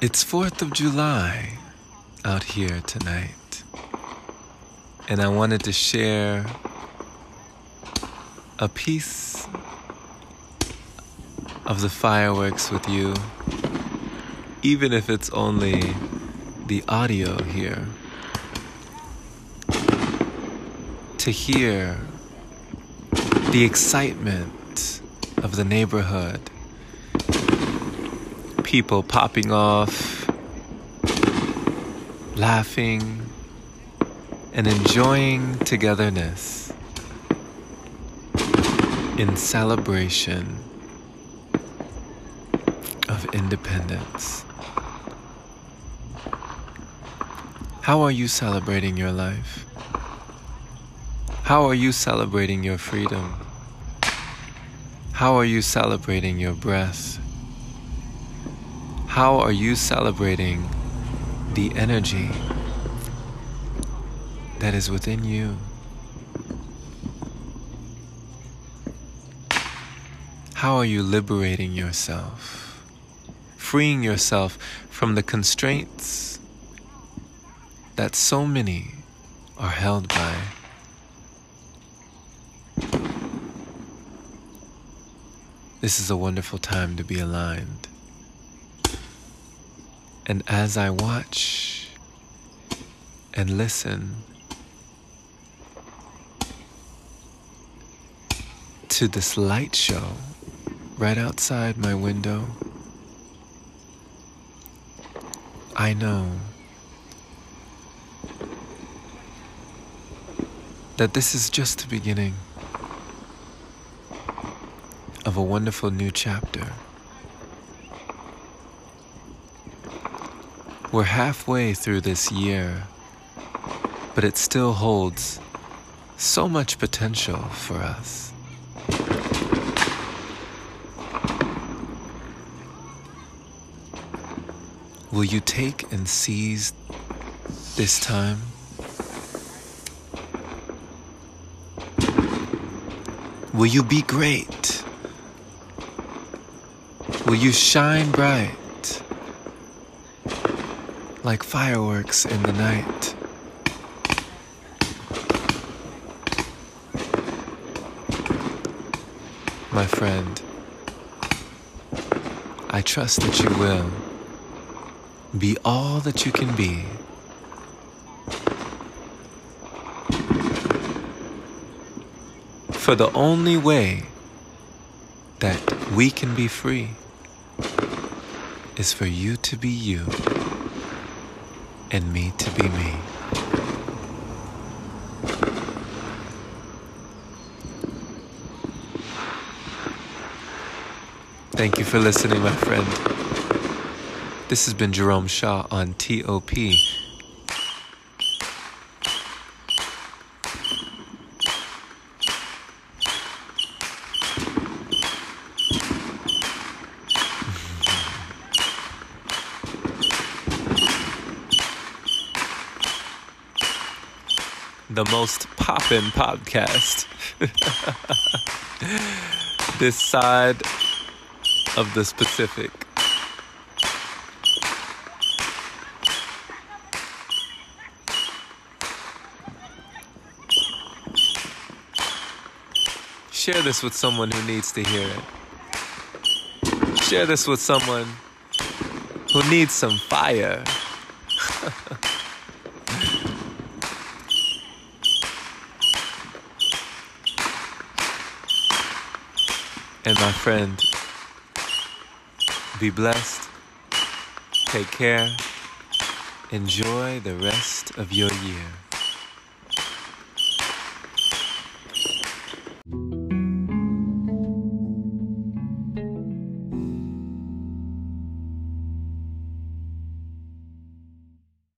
It's 4th of July out here tonight, and I wanted to share a piece of the fireworks with you, even if it's only the audio here. To hear the excitement of the neighborhood, people popping off, laughing, and enjoying togetherness in celebration of independence. How are you celebrating your life? How are you celebrating your freedom? How are you celebrating your breath? How are you celebrating the energy that is within you? How are you liberating yourself? Freeing yourself from the constraints that so many are held by. This is a wonderful time to be aligned. And as I watch and listen to this light show right outside my window, I know that this is just the beginning of a wonderful new chapter. We're halfway through this year, but it still holds so much potential for us. Will you take and seize this time? Will you be great? Will you shine bright like fireworks in the night? My friend, I trust that you will be all that you can be. For the only way that we can be free is for you to be you and me to be me. Thank you for listening, my friend. This has been Jerome Shaw on TOP. The most poppin' podcast this side of the Pacific. Share this with someone who needs to hear it. Share this with someone who needs some fire. and my friend, be blessed, take care, enjoy the rest of your year.